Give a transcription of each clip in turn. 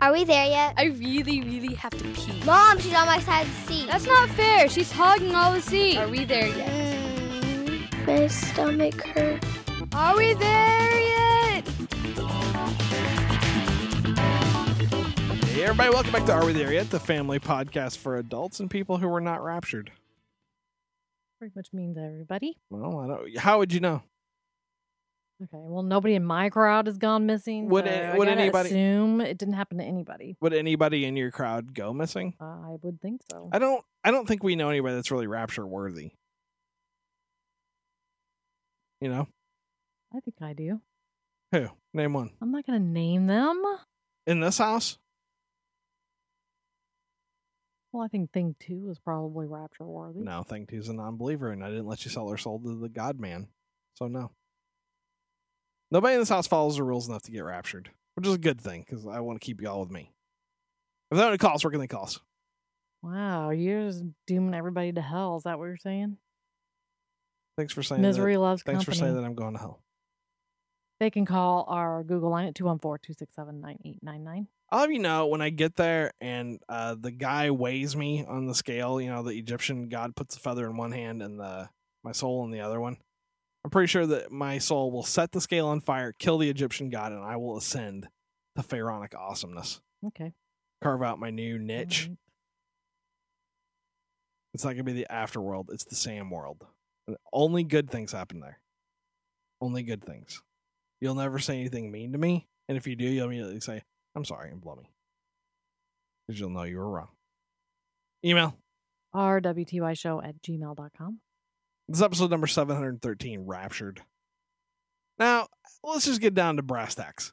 Are we there yet? I really, really have to pee. Mom, she's on my side of the seat. That's not fair. She's hogging all the seat. Are we there yet? Mm, my stomach hurts. Are we there yet? Hey, everybody, welcome back to Are We There Yet? The family podcast for adults and people who were not raptured. Pretty much means everybody. Well, I don't. How would you know? Okay. Well, nobody in my crowd has gone missing. Would so it- I would anybody- assume it didn't happen to anybody? Would anybody in your crowd go missing? I would think so. I don't. I don't think we know anybody that's really rapture worthy. You know I think I do. who? Name one I'm not going to name them. in this house. Well, I think thing two is probably rapture worthy. No, thank you's a non-believer, and I didn't let you sell her soul to the God Man. So no. Nobody in this house follows the rules enough to get raptured, which is a good thing because I want to keep y'all with me. If they want to call us, where can they us? Wow, you're just dooming everybody to hell. Is that what you're saying? Thanks for saying that. Misery that. loves Thanks company. for saying that I'm going to hell. They can call our Google line at 214-267-9899. I'll have you know when I get there and uh, the guy weighs me on the scale. You know, the Egyptian god puts the feather in one hand and the my soul in the other one. I'm pretty sure that my soul will set the scale on fire, kill the Egyptian god, and I will ascend to pharaonic awesomeness. Okay. Carve out my new niche. It's not gonna be the afterworld. It's the Sam world. And only good things happen there. Only good things. You'll never say anything mean to me, and if you do, you'll immediately say, "I'm sorry," and blow me, because you'll know you were wrong. Email. RWTY show at gmail.com. This is episode number 713, Raptured. Now, let's just get down to brass tacks.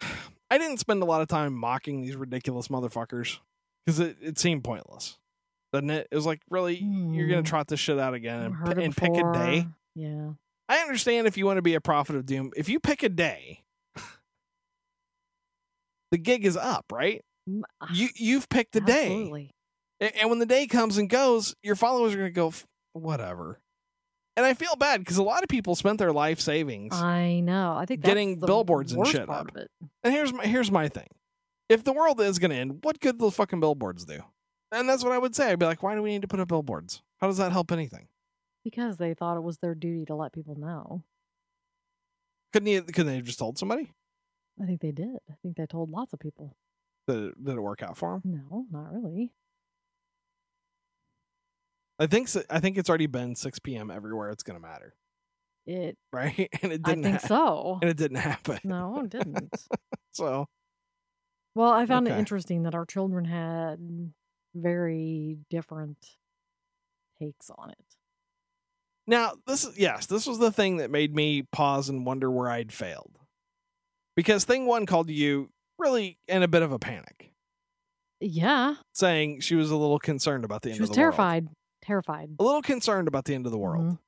I didn't spend a lot of time mocking these ridiculous motherfuckers because it, it seemed pointless. Doesn't it? It was like, really, you're going Hmm. to trot this shit out again and, it and pick a day? Yeah. I understand if you want to be a prophet of doom. If you pick a day, the gig is up, right? Mm, You you've picked a day. Absolutely. A- And when the day comes and goes, your followers are going to go, whatever. And I feel bad because a lot of people spent their life savings. I know. I think that's Getting the billboards and shit up. and here's my here's my thing: if the world is going to end, what good do those fucking billboards do? And that's what I would say. I'd be like, why do we need to put up billboards? How does that help anything? Because they thought it was their duty to let people know. Couldn't you? Couldn't they have just told somebody? I think they did. I think they told lots of people. Did it, did it work out for them? No, not really. I think so, I think it's already been 6 p.m. everywhere. It's going to matter, It. right? And it didn't. I think ha- so. And it didn't happen. No, it didn't. So well, I found Okay. it interesting that our children had very different takes on it. now this is yes, this was the thing that made me pause and wonder where I'd failed, because thing one called you really in a bit of a panic, Yeah, saying she was a little concerned about the end she was of the world. Terrified. A little concerned about the end of the world. Mhm.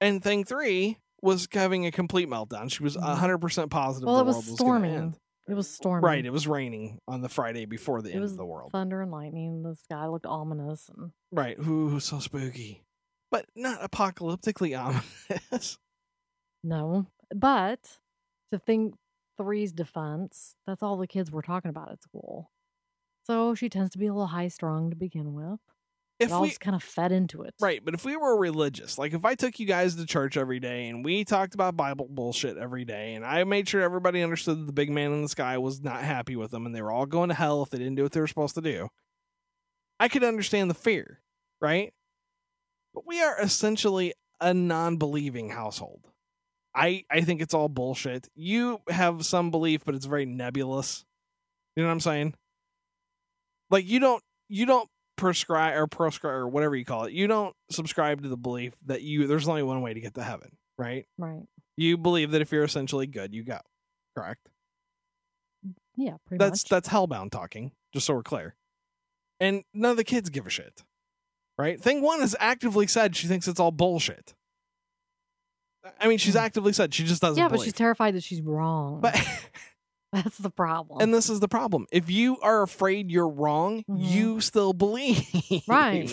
And thing three was having a complete meltdown. She was Mhm. a hundred percent positive Well, the it was world was going storming. It was storming. Right, it was raining on the Friday before the It end of the world. thunder and lightning. The sky looked ominous, and Right, ooh, so spooky, but not apocalyptically ominous. no. But to think three's defense, that's all the kids were talking about at school. So she tends to be a little high strung to begin with. If it all we kind of fed into it. right, but if we were religious, like if I took you guys to church every day and we talked about Bible bullshit every day, and I made sure everybody understood that the big man in the sky was not happy with them, and they were all going to hell if they didn't do what they were supposed to do, I could understand the fear, right? But we are essentially a non-believing household. I I think it's all bullshit. You have some belief, but it's very nebulous. You know what I'm saying? Like you don't you don't prescribe or proscribe or whatever you call it. You don't subscribe to the belief that you there's only one way to get to heaven, right? Right. You believe that if you're essentially good, you go. Correct? Yeah, pretty That's much. that's hellbound talking, just so we're clear. And none of the kids give a shit. Right? Thing one has actively said she thinks it's all bullshit. I mean, she's Hmm. actively said she just doesn't yeah, but believe. she's terrified that she's wrong. but That's the problem. and this is the problem. If you are afraid you're wrong, Mhm. you still believe. right.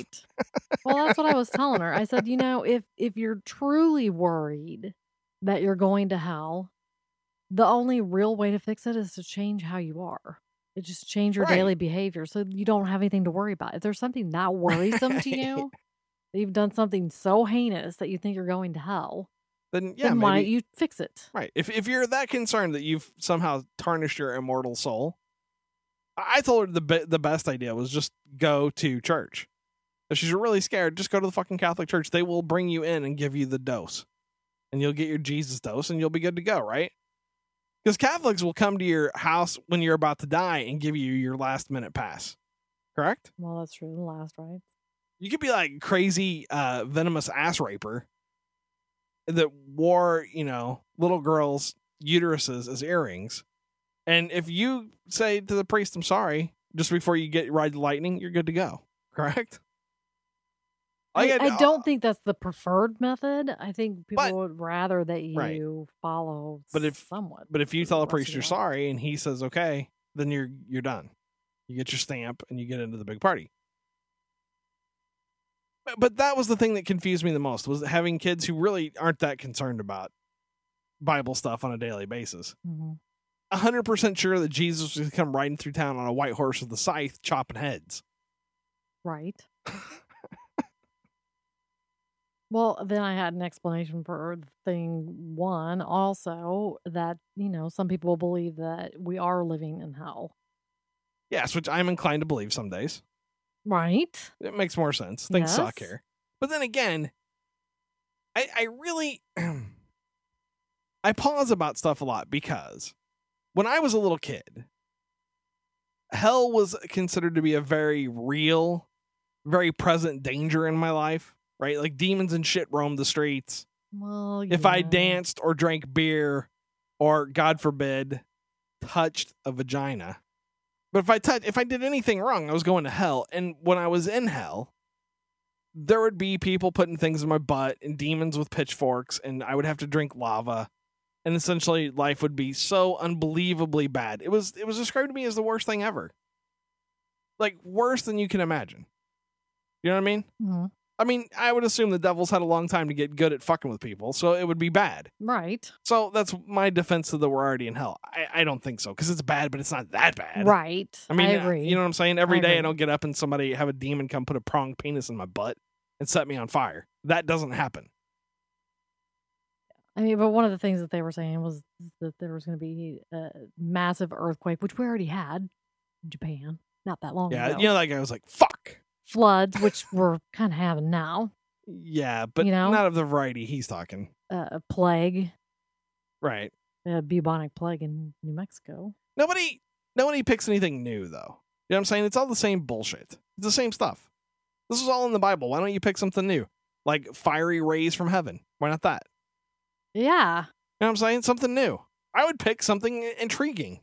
well, that's what I was telling her. I said, you know, if if you're truly worried that you're going to hell, The only real way to fix it is to change how you are. It just change your Right. daily behavior so you don't have anything to worry about. If there's something that worrisome to you, that you've done something so heinous that you think you're going to hell, Then yeah, then why maybe don't you fix it? right. If if you're that concerned that you've somehow tarnished your immortal soul, I told her the be- the best idea was just go to church. If she's really scared, just go to the fucking Catholic church. They will bring you in and give you the dose, and you'll get your Jesus dose, and you'll be good to go, rite? Because Catholics will come to your house when you're about to die and give you your last minute pass. Correct? Well, that's true. The last right. you could be like crazy uh venomous ass raper that wore you know little girls uteruses as earrings and if you say to the priest i'm sorry just before you get ride the lightning you're good to go correct I, I uh, don't think that's the preferred method. I think people But- would rather that Right. you follow But if- somewhat. but if you tell the priest you're sorry and he says okay then you're you're done you get your stamp and you get into the big party but, that was the thing that confused me the most was having kids who really aren't that concerned about bible stuff on a daily basis Mhm. 100% sure that Jesus was going come riding through town on a white horse with a scythe chopping heads. Right. Well, then I had an explanation for thing one also that, you know, some people believe that we are living in hell. Yes, which I'm inclined to believe some days. Right? It makes more sense. Things suck here. But then again, I, I really I pause about stuff a lot because when I was a little kid, hell was considered to be a very real, very present danger in my life, right? Like demons and shit roamed the streets. Well, if I danced or drank beer or God forbid touched a vagina. But if I touch if I did anything wrong, I was going to hell. And when I was in hell, there would be people putting things in my butt and demons with pitchforks and I would have to drink lava. And essentially life would be so unbelievably bad. It was it was described to me as the worst thing ever. Like worse than you can imagine. You know what I mean? Mhm. I mean, I would assume the devil's had a long time to get good at fucking with people, so it would be bad. Right. So that's my defense to the we're already in hell. I, I don't think so because it's bad, but it's not that bad. Right. I mean, uh, agree. you know what I'm saying? Every I day I don't get up and somebody have a demon come put a prong penis in my butt and set me on fire. That doesn't happen. I mean, but one of the things that they were saying was that there was going to be a massive earthquake, which we already had in Japan not that long Yeah, ago. Yeah, you know, that guy was like, "Fuck." Floods, which we're kind of having now. Yeah, but You know? not of the variety he's talking. Uh, a plague, Right. a bubonic plague in New Mexico. Nobody, nobody picks anything new though. You know what I'm saying? It's all the same bullshit. It's the same stuff. This is all in the Bible. Why don't you pick something new, like fiery rays from heaven? Why not that? Yeah. You know what I'm saying? Something new. I would pick something intriguing.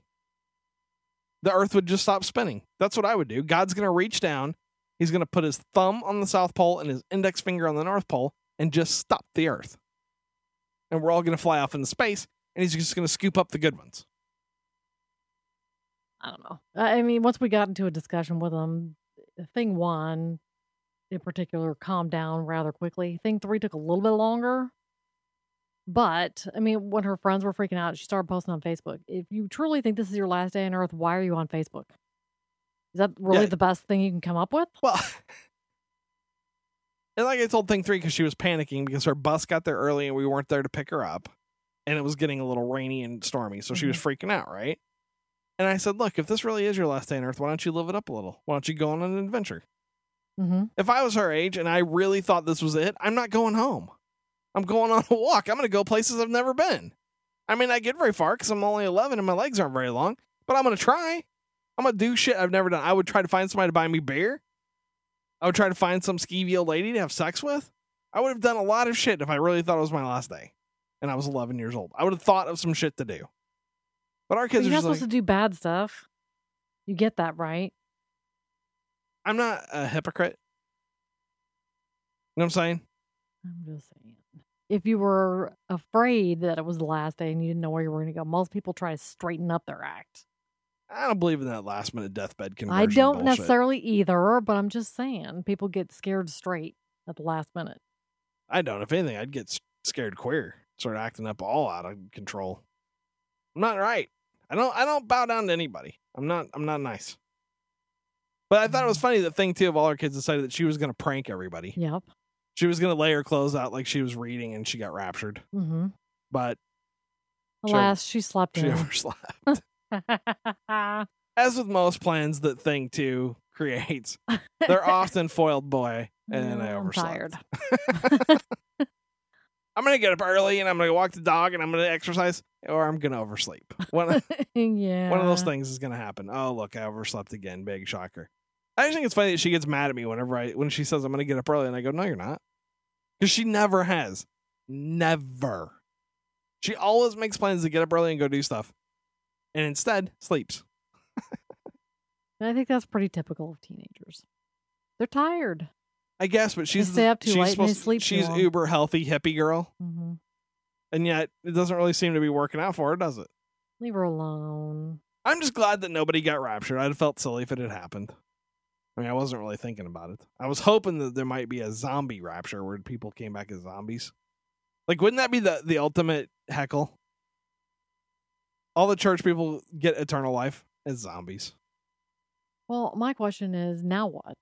The earth would just stop spinning. That's what I would do. God's going to reach down. He's going to put his thumb on the South Pole and his index finger on the North Pole and just stop the earth. And we're all going to fly off into space and he's just going to scoop up the good ones. I don't know. I I mean, once we got into a discussion with them, thing one in particular calmed down rather quickly. Thing three took a little bit longer. But I mean, when her friends were freaking out, she started posting on Facebook. If you truly think this is your last day on earth, why are you on Facebook? Is that really Yeah. the best thing you can come up with? Well, and like I told Thing 3 because she was panicking because her bus got there early and we weren't there to pick her up. And it was getting a little rainy and stormy. So she was freaking out, right? And I said, Look, if this really is your last day on earth, why don't you live it up a little? Why don't you go on an adventure? Mm-hmm. If I was her age and I really thought this was it, I'm not going home. I'm going on a walk. I'm going to go places I've never been. I mean, I get very far because I'm only 11 and my legs aren't very long, but I'm going to try. I'm going to do shit I've never done. I would try to find somebody to buy me beer. I would try to find some skeevy old lady to have sex with. I would have done a lot of shit if I really thought it was my last day and I was 11 years old. I would have thought of some shit to do. But our But kids you're are not like, supposed to do bad stuff. You get that, right? I'm not a hypocrite. You know what I'm saying? I'm just saying. If you were afraid that it was the last day and you didn't know where you were going to go, most people try to straighten up their act. I don't believe in that last minute deathbed conversion. I don't bullshit. necessarily either, but I'm just saying people get scared straight at the last minute. I don't. If anything, I'd get scared queer, start acting up all out of control. I'm not right. I don't I don't bow down to anybody. I'm not I'm not nice. But I thought it was funny that thing two of all her kids decided that she was gonna prank everybody. Yep. She was gonna lay her clothes out like she was reading and she got raptured. Mm-hmm. But She Alas, she slept she in. overslept. As with most plans that thing two creates, they're often foiled boy and then I I'm overslept. tired. I'm gonna get up early and I'm gonna walk the dog and I'm gonna exercise or I'm gonna oversleep. One of, yeah. one of those things is gonna happen. Oh look, I overslept again. Big shocker. I just think it's funny that she gets mad at me whenever I when she says I'm gonna get up early and I go, No, you're not. Because she never has. Never. She always makes plans to get up early and go do stuff. And instead sleeps. I think that's pretty typical of teenagers. They're tired. I guess, but she's stay up too she's late and sleep she's long. uber healthy hippie girl, hmm and yet it doesn't really seem to be working out for her, does it? Leave her alone. I'm just glad that nobody got raptured. I'd have felt silly if it had happened. I mean, I wasn't really thinking about it. I was hoping that there might be a zombie rapture where people came back as zombies. Like, wouldn't that be the, the ultimate heckle? All the church people get eternal life as zombies. Well, my question is now what?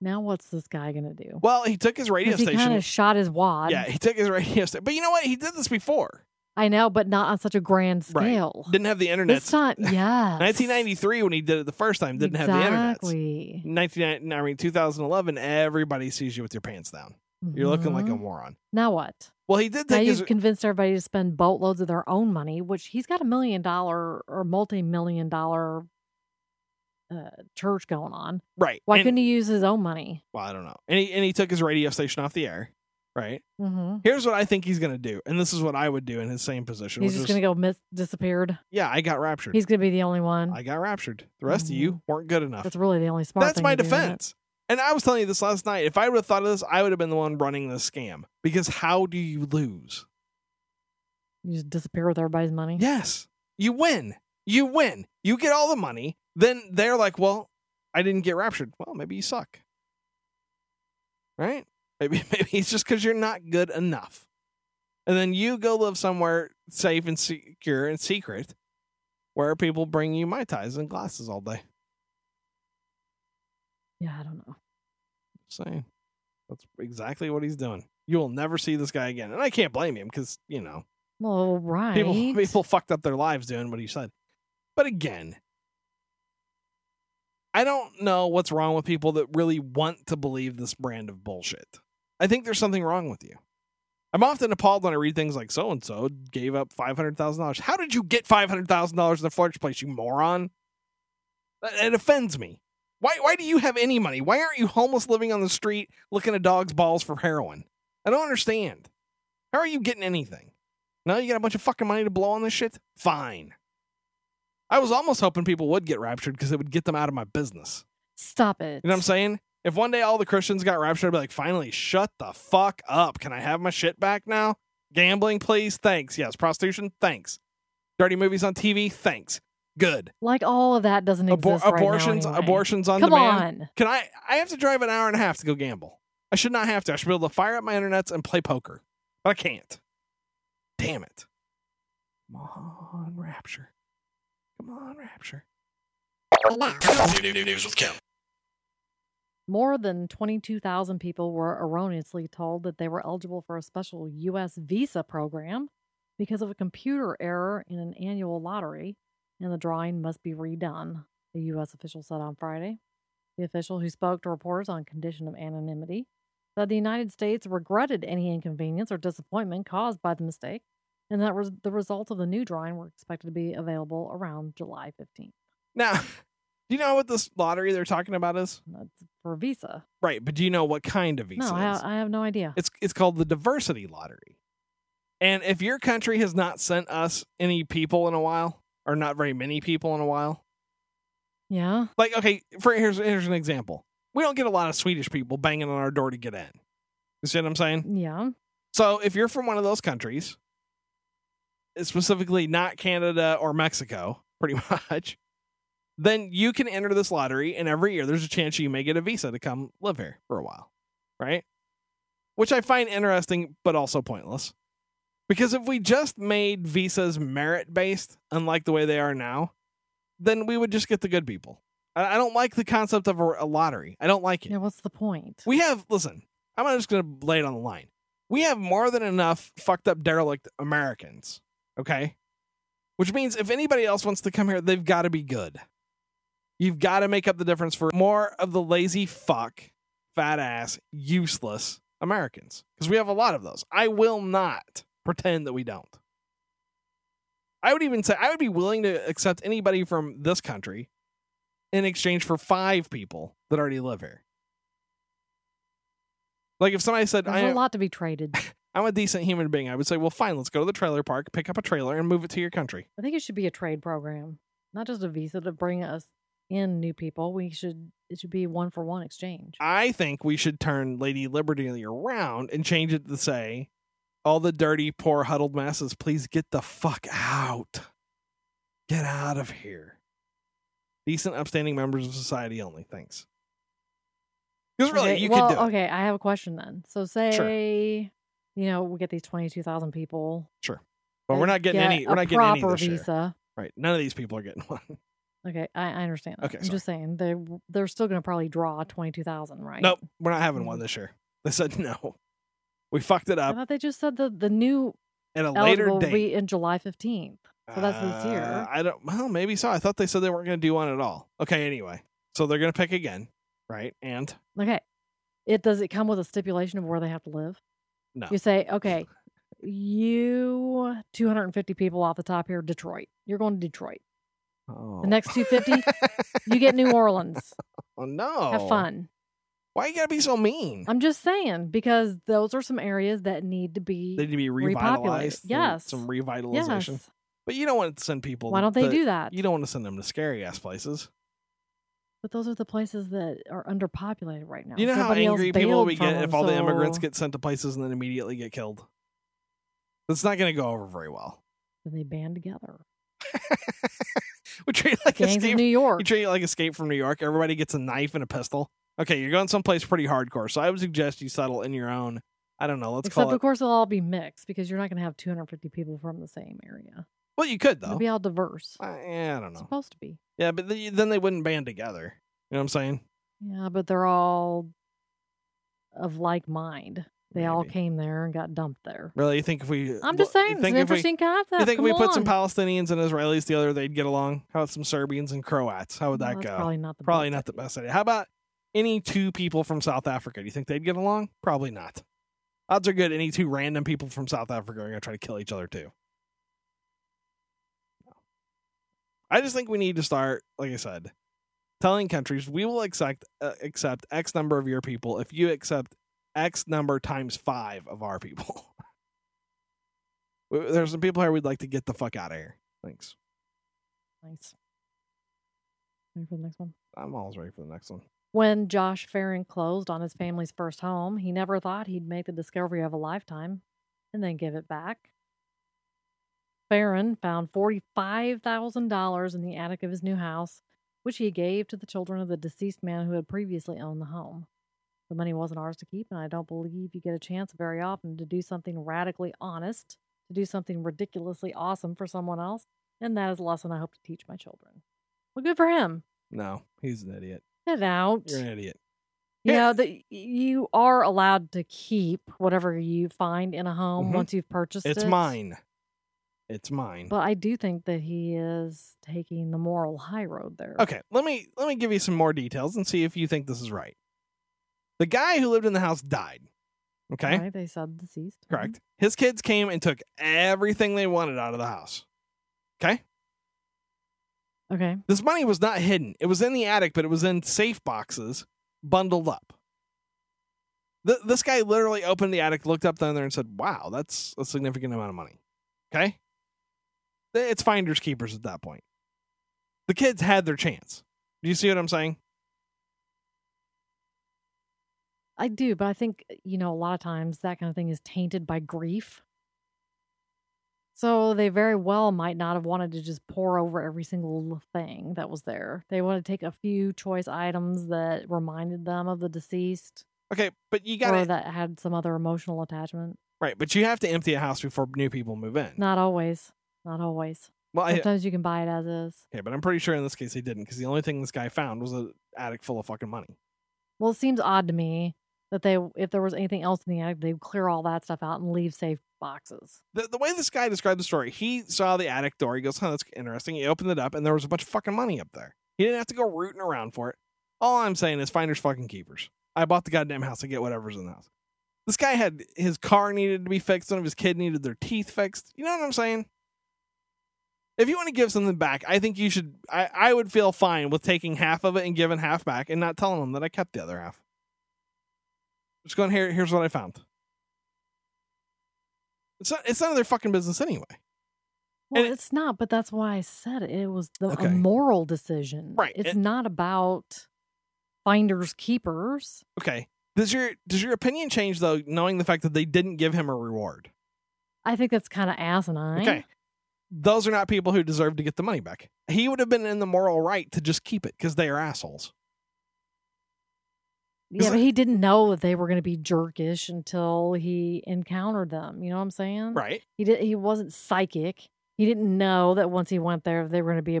Now what's this guy gonna do? Well, he took his radio he station. kind of shot his wad. yeah, he took his radio station. But you know what? He did this before. I know, but not on such a grand Right. scale. Didn't have the internet. This time, yeah. 1993 when he did it the first time didn't have the internet. Exactly. 19 I mean 2011 everybody sees you with your pants down. You're looking like a Mhm. moron. Now what? Well, he did Now you've his convinced everybody to spend boatloads of their own money, which he's got a million dollar or multi million dollar uh, church going on. right. Why and, couldn't he use his own money? Well, I don't know. And he and he took his radio station off the air. Right. Mm-hmm. Here's what I think he's gonna do, and this is what I would do in his same position. He's just is, gonna go mis- disappeared. Yeah, I got raptured. He's gonna be the only one. I got raptured. The rest of you weren't good enough. That's really the only smart. That's thing my defense. And I was telling you this last night. If I would have thought of this, I would have been the one running this scam. Because how do you lose? You just disappear with everybody's money. Yes, you win. You win. You get all the money. Then they're like, well, I didn't get raptured. Well, maybe you suck. Right? Maybe maybe it's just because you're not good enough. And then you go live somewhere safe and secure and secret where people bring you Mai Tais and glasses all day. Yeah, I don't know. Saying. That's exactly what he's doing. You will never see this guy again. And I can't blame him because, you know, Well, right. people people fucked up their lives doing what he said. But again, I don't know what's wrong with people that really want to believe this brand of bullshit. I think there's something wrong with you. I'm often appalled when I read things like so and so gave up five hundred thousand dollars. How did you get five hundred thousand dollars in the first place, you moron? It offends me. Why why do you have any money? Why aren't you homeless living on the street looking at dogs' balls for heroin? I don't understand. How are you getting anything? Now you got a bunch of fucking money to blow on this shit? Fine. I was almost hoping people would get raptured because it would get them out of my business. Stop it. You know what I'm saying? If one day all the Christians got raptured, I'd be like, finally, shut the fuck up. Can I have my shit back now? Gambling, please? Thanks. Yes. Prostitution? Thanks. Dirty movies on TV? Thanks. Good. Like all of that doesn't Abor- exist right now abortions, anyway. abortions on demand. Come demand. on. Can I? I have to drive an hour and a half to go gamble. I should not have to. I should be able to fire up my internets and play poker, but I can't. Damn it! Come on, Rapture. Come on, Rapture. News with Kim. More than 22,000 people were erroneously told that they were eligible for a special U.S. visa program because of a computer error in an annual lottery, and the drawing must be redone, a U.S. official said on Friday. The official, who spoke to reporters on condition of anonymity, said the United States regretted any inconvenience or disappointment caused by the mistake, and that res- the results of the new drawing were expected to be available around July 15th. Now, do you know what this lottery they're talking about is? That's for Visa. Right, but do you know what kind of visa? No. I, I have no idea. It's it's called the diversity lottery. And if your country has not sent us any people in a while, or not very many people in a while, Yeah. like okay, for here's here's an example. We don't get a lot of Swedish people banging on our door to get in. You see what I'm saying? Yeah. So if you're from one of those countries, specifically not Canada or Mexico, pretty much, then you can enter this lottery, and every year there's a chance you may get a visa to come live here for a while, right? Which I find interesting, but also pointless. Because if we just made visas merit based, unlike the way they are now, then we would just get the good people. I, I don't like the concept of a, a lottery. I don't like it. Yeah, what's the point? We have, listen, I'm just going to lay it on the line. We have more than enough fucked up, derelict Americans, okay? Which means if anybody else wants to come here, they've got to be good. You've got to make up the difference for more of the lazy fuck, fat ass, useless Americans. Because we have a lot of those. I will not pretend that we don't. I would even say I would be willing to accept anybody from this country in exchange for five people that already live here. Like if somebody said, There's I a lot to be traded. I'm a decent human being, I would say, well, fine, let's go to the trailer park, pick up a trailer, and move it to your country. I think it should be a trade program, not just a visa to bring us in new people. We should it should be one for one exchange. I think we should turn Lady Liberty around and change it to say, all the dirty, poor, huddled masses, please get the fuck out. Get out of here. Decent, upstanding members of society only. Thanks. Because really, okay, you well, could do it. okay, I have a question then. So say you know we get these twenty two thousand people, Sure, But we're not getting get any. We're not getting any this year. visa. Right. None of these people are getting one. Okay, I, I understand. That. Okay, I'm sorry. just saying they they're still going to probably draw twenty two thousand, right? Nope. We're not having one mm-hmm. this year. They said no. We fucked it up. I thought they just said the the new at a later will date. be in July fifteenth. So that's this year. Uh, I don't. Well, maybe so. I thought they said they weren't going to do one at all. Okay. Anyway, so they're going to pick again, right? And Okay, it does it come with a stipulation of where they have to live? no. You say, okay, you 250 people off the top here, Detroit. You're going to Detroit. Oh. The next 250, you get New Orleans. oh no. Have fun. Why you gotta be so mean? I'm just saying because those are some areas that need to be. They need to be revitalized. Yes. Some revitalization. yes. But you don't want to send people. Why don't they do that? You don't want to send them to scary ass places. But those are the places that are underpopulated right now. You know how angry people we get them, if all the immigrants get sent to places and then immediately get killed. That's not going to go over very well. then they band together. we treat it like Gangs escape. of New York. You treat it like Escape from New York. Everybody gets a knife and a pistol. Okay, you're going someplace pretty hardcore. So I would suggest you settle in your own. I don't know. Let's Except call of course they'll all be mixed because you're not going to have 250 people from the same area. Well, you could It'll though. be all diverse. Uh, yeah, I don't It's know. supposed to be. Yeah, but the, then they wouldn't band together. You know what I'm saying? Yeah, but they're all of like mind. They all came there and got dumped there. Really, you think if we? I'm just saying, You it's an if we, interesting concept. you think if Come we put some. Palestinians and Israelis together, they'd get along? How about some Serbians and Croats? How would Well, that go? Probably not the Probably best not the best idea. How about any two people from South Africa? Do you think they'd get along? Probably not. Odds are good any two random people from South Africa are going to try to kill each other too. I just think we need to start, like I said, telling countries we will accept uh, accept X number of your people if you accept X number times five of our people. There's some people here we'd like to get the fuck out of here. Thanks. Nice. Ready for the next one? I'm always ready for the next one. When Josh Ferrin closed on his family's first home, he never thought he'd make the discovery of a lifetime and then give it back. Ferrin found $45,000 in the attic of his new house, which he gave to the children of the deceased man who had previously owned the home. The money wasn't ours to keep, and I don't believe you get a chance very often to do something radically honest, to do something ridiculously awesome for someone else, and that is a lesson I hope to teach my children. Well, good for him. No, he's an idiot. Get out. You're an idiot. You Yeah. know that you are allowed to keep whatever you find in a home Mhm. once you've purchased it. It's mine. It's mine. But I do think that he is taking the moral high road there. Okay, let me let me give you some more details and see if you think this is right. The guy who lived in the house died. Okay? Right, they said deceased. Mhm. Correct. His kids came and took everything they wanted out of the house. Okay? Okay. This money was not hidden. It was in the attic, but it was in safe boxes bundled up. Th- this guy literally opened the attic, looked up down there, and said, Wow, that's a significant amount of money. Okay? It's finders keepers at that point. The kids had their chance. Do you see what I'm saying? I do, but I think, you know, a lot of times that kind of thing is tainted by grief. So they very well might not have wanted to just pore over every single thing that was there. They want to take a few choice items that reminded them of the deceased Okay, but you got to Or that had some other emotional attachment. Right, but you have to empty a house before new people move in. Not always. Not always. well, I, Sometimes you can buy it as is. okay, but I'm pretty sure in this case he didn't because the only thing this guy found was an attic full of fucking money. Well, it seems odd to me that they, if there was anything else in the attic, they'd clear all that stuff out and leave safe boxes. The, the way this guy described the story, he saw the attic door. He goes, "Huh, that's interesting." He opened it up, and there was a bunch of fucking money up there. He didn't have to go rooting around for it. All I'm saying is, finders fucking keepers. I bought the goddamn house. I get whatever's in the house. This guy had his car needed to be fixed. One of his kid needed their teeth fixed. You know what I'm saying? If you want to give something back, I think you should. I, I would feel fine with taking half of it and giving half back, and not telling them that I kept the other half. Just going here. Here's what I found. It's not. It's none of their fucking business anyway. Well, it- it's not, but that's why I said it. It was the, Okay. a moral decision. Right, It's it- not about finders keepers. Okay. Does your does your opinion change though, knowing the fact that they didn't give him a reward? I think that's kind of asinine. Okay. Those are not people who deserve to get the money back. He would have been in the moral right to just keep it because they are assholes. Yeah, but he didn't know that they were going to be jerkish until he encountered them. You know what I'm saying? Right. He did. He wasn't psychic. He didn't know that once he went there, they were going to be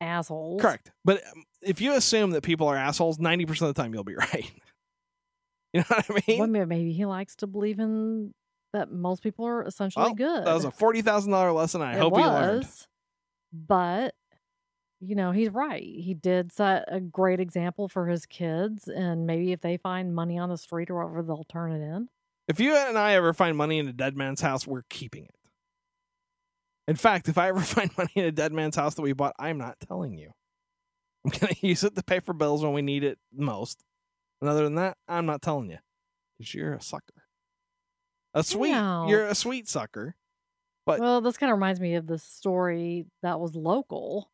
assholes. Correct. But um, if you assume that people are assholes, 90% of the time you'll be right. you know what I mean? Well, may- maybe he likes to believe in that most people are essentially Well, good. That was a $40,000 lesson. I It hope he learned. But you know, he's right. He did set a great example for his kids, and maybe if they find money on the street or whatever, they'll turn it in. If you and I ever find money in a dead man's house, we're keeping it. In fact, if I ever find money in a dead man's house that we bought, I'm not telling you. I'm going to use it to pay for bills when we need it most. And other than that, I'm not telling you because you're a sucker. A sweet, No. you're a sweet sucker. But- well, this kind of reminds me of the story that was local,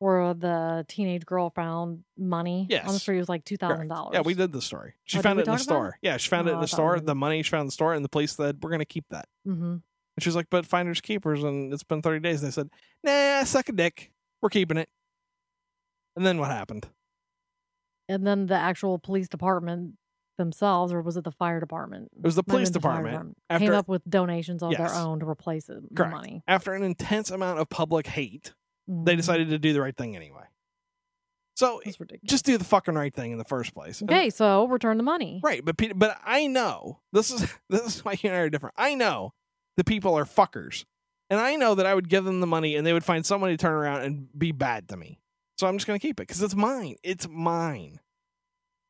where the teenage girl found money on the Yes. street. It was like two thousand dollars. Yeah, we did the story. She Oh, found it in the about it? store. Yeah, she found it Oh, in the store. The money she found in the store, and the police said, We're going to keep that. hmm And she's like, But finders keepers, and it's been 30 days. And they said, Nah, suck a dick. We're keeping it. And then what happened? And then the actual police department themselves, or was it the fire department? It was the police been the department. came up with donations of Yes. their own to replace it, the money. After an intense amount of public hate, they Mhm. decided to do the right thing anyway. So just do the fucking right thing in the first place. And- okay, so return the money. right, but but I know this is this is why you and I are different. I know the people are fuckers, and I know that I would give them the money and they would find someone to turn around and be bad to me. So I'm just gonna keep it because it's mine. It's mine.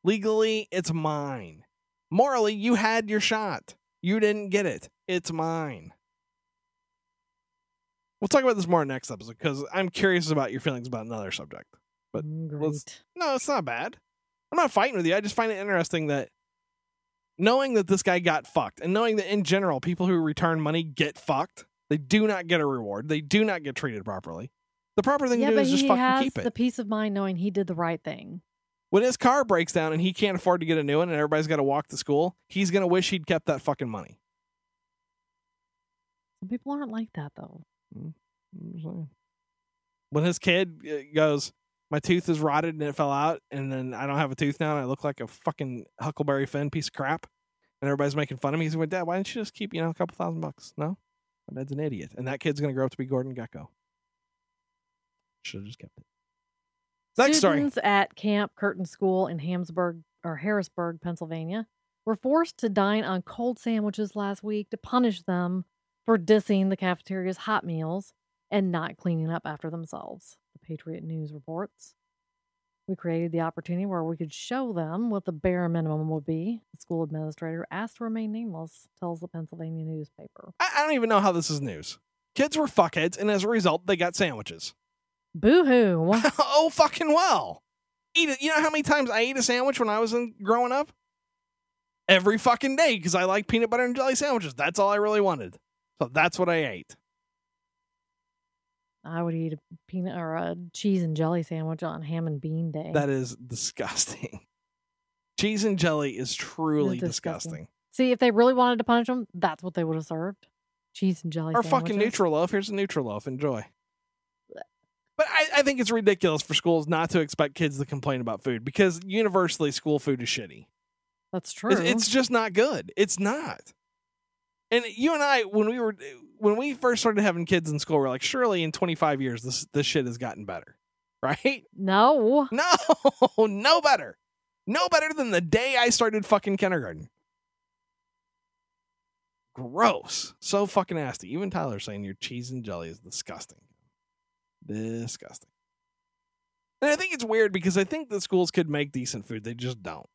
Legally, it's mine. Morally, you had your shot. You didn't get it. It's mine. We'll talk about this more next episode because I'm curious about your feelings about another subject. but Mm, No, it's not bad. I'm not fighting with you. I just find it interesting that knowing that this guy got fucked and knowing that in general people who return money get fucked, they do not get a reward. They do not get treated properly. The proper thing yeah, to do is just fucking keep it. the peace of mind knowing he did the right thing. when his car breaks down and he can't afford to get a new one and everybody's got to walk to school, he's going to wish he'd kept that fucking money. Some people aren't like that though. I'm just saying. When his kid uh, goes, my tooth is rotted and it fell out, and then I don't have a tooth now, and I look like a fucking Huckleberry Finn piece of crap, and everybody's making fun of me. He's like, Dad, why didn't you just keep, you know, a couple thousand bucks? No, my dad's an idiot, and that kid's gonna grow up to be Gordon Gekko. Should have just kept it. Next story. Students at Camp Curtin School in Hamsburg or Harrisburg, Pennsylvania, were forced to dine on cold sandwiches last week to punish them for dissing the cafeteria's hot meals and not cleaning up after themselves. The Patriot News reports. We created the opportunity where we could show them what the bare minimum would be. The school administrator asked to remain nameless, tells the Pennsylvania newspaper. I, I don't even know how this is news. Kids were fuckheads, and as a result, they got sandwiches. Boo hoo! oh, fucking well. Eat it. You know how many times I ate a sandwich when I was in, growing up? Every fucking day because I like peanut butter and jelly sandwiches. That's all I really wanted. So that's what I ate. I would eat a peanut or a cheese and jelly sandwich on ham and bean day. That is disgusting. Cheese and jelly is truly disgusting. disgusting. See, if they really wanted to punish them, that's what they would have served: cheese and jelly. Or fucking sandwiches. nutraloaf. Here's a nutraloaf. Enjoy. But I, I think it's ridiculous for schools not to expect kids to complain about food because universally school food is shitty. That's true. It's, it's just not good. It's not. And you and I, when we were when we first started having kids in school, we're like, surely in 25 years this this shit has gotten better, right? No. No, no better, no better than the day I started fucking kindergarten. Gross, so fucking nasty. Even Tyler saying your cheese and jelly is disgusting, disgusting. And I think it's weird because I think the schools could make decent food, they just don't.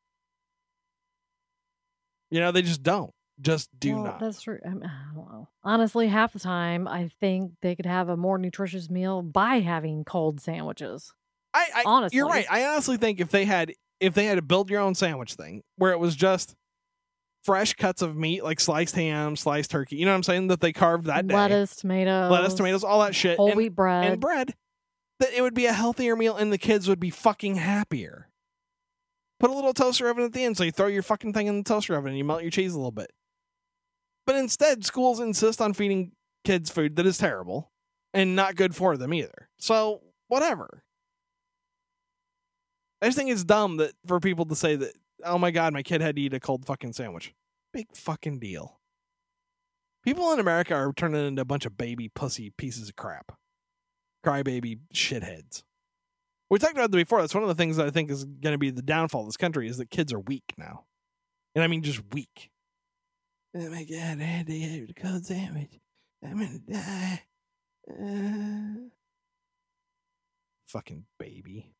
You know, they just don't. Just do Well, not. That's true. I, mean, I don't know. Honestly, half the time, I think they could have a more nutritious meal by having cold sandwiches. I, I honestly. you're right. I honestly think if they had if they had a build your own sandwich thing where it was just fresh cuts of meat like sliced ham, sliced turkey, you know what I'm saying, that they carved that day, Lettuce, tomatoes, lettuce, tomatoes, all that shit, whole and, wheat bread. and bread, that it would be a healthier meal and the kids would be fucking happier. Put a little toaster oven at the end, so you throw your fucking thing in the toaster oven and you melt your cheese a little bit. But instead, schools insist on feeding kids food that is terrible and not good for them either. So whatever. I just think it's dumb that for people to say that, oh my god, my kid had to eat a cold fucking sandwich. Big fucking deal. People in America are turning into a bunch of baby pussy pieces of crap. Crybaby shitheads. We talked about that before. That's one of the things that I think is going to be the downfall of this country is that kids are weak now. And I mean just weak. Oh my god, I had to eat a cold sandwich. I'm going to die. Uh, fucking baby.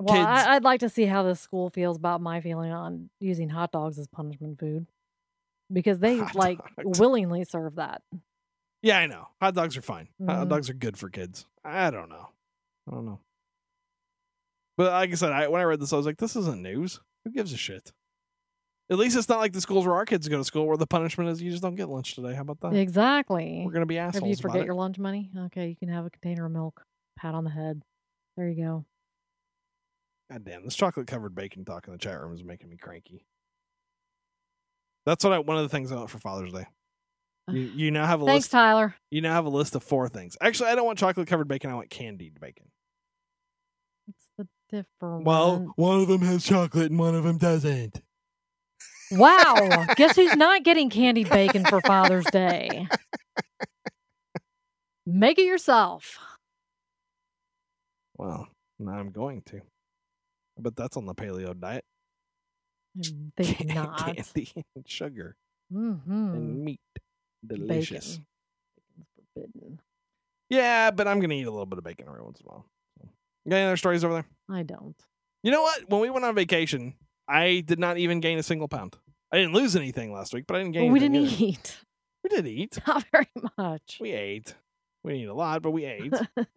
well, kids- I, I'd like to see how the school feels about my feeling on using hot dogs as punishment food. Because they Hot like dogs. willingly serve that. Yeah, I know. Hot dogs are fine. Hot Mhm. dogs are good for kids. I don't know. I don't know. But like I said, I, when I read this, I was like, this isn't news. Who gives a shit? At least it's not like the schools where our kids go to school where the punishment is you just don't get lunch today. How about that? Exactly. We're going to be asking. If assholes you about forget it. your lunch money, okay, you can have a container of milk. Pat on the head. There you go. God damn, this chocolate covered bacon talk in the chat room is making me cranky. That's what I, one of the things I want for Father's Day. You, you now have a Thanks, list. Tyler. You now have a list of four things. Actually, I don't want chocolate covered bacon. I want candied bacon. What's the difference? Well, one of them has chocolate and one of them doesn't. Wow. Guess who's not getting candied bacon for Father's Day? Make it yourself. Well, now I'm going to. But that's on the paleo diet. I think not. Candy and sugar Mm-hmm. and meat. Delicious. Bacon. Forbidden. Yeah, but I'm going to eat a little bit of bacon every once in a while. Got any other stories over there? I don't. You know what? When we went on vacation, I did not even gain a single pound. I didn't lose anything last week, but I didn't gain Well, we didn't either. eat. We did eat. Not very much. We ate. We didn't eat a lot, but we ate.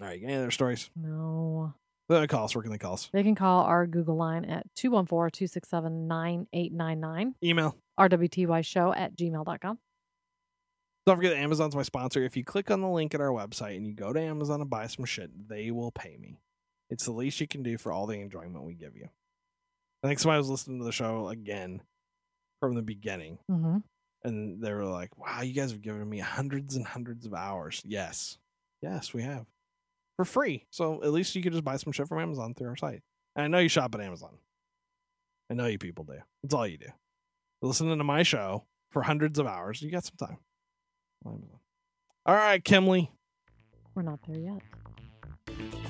All right, any other stories? no. Then call us. Where can they call us? They can call our Google line at 214 267 9899. Email. RWTY show at gmail.com. Don't forget that Amazon's my sponsor. If you click on the link at our website and you go to Amazon and buy some shit, they will pay me. It's the least you can do for all the enjoyment we give you. I think somebody was listening to the show again from the beginning, Mm-hmm. and they were like, "Wow, you guys have given me hundreds and hundreds of hours." Yes, yes, we have for free. So at least you could just buy some shit from Amazon through our site. And I know you shop at Amazon. I know you people do. That's all you do. Listening to my show for hundreds of hours, you got some time. All right, Kimley. We're not there yet.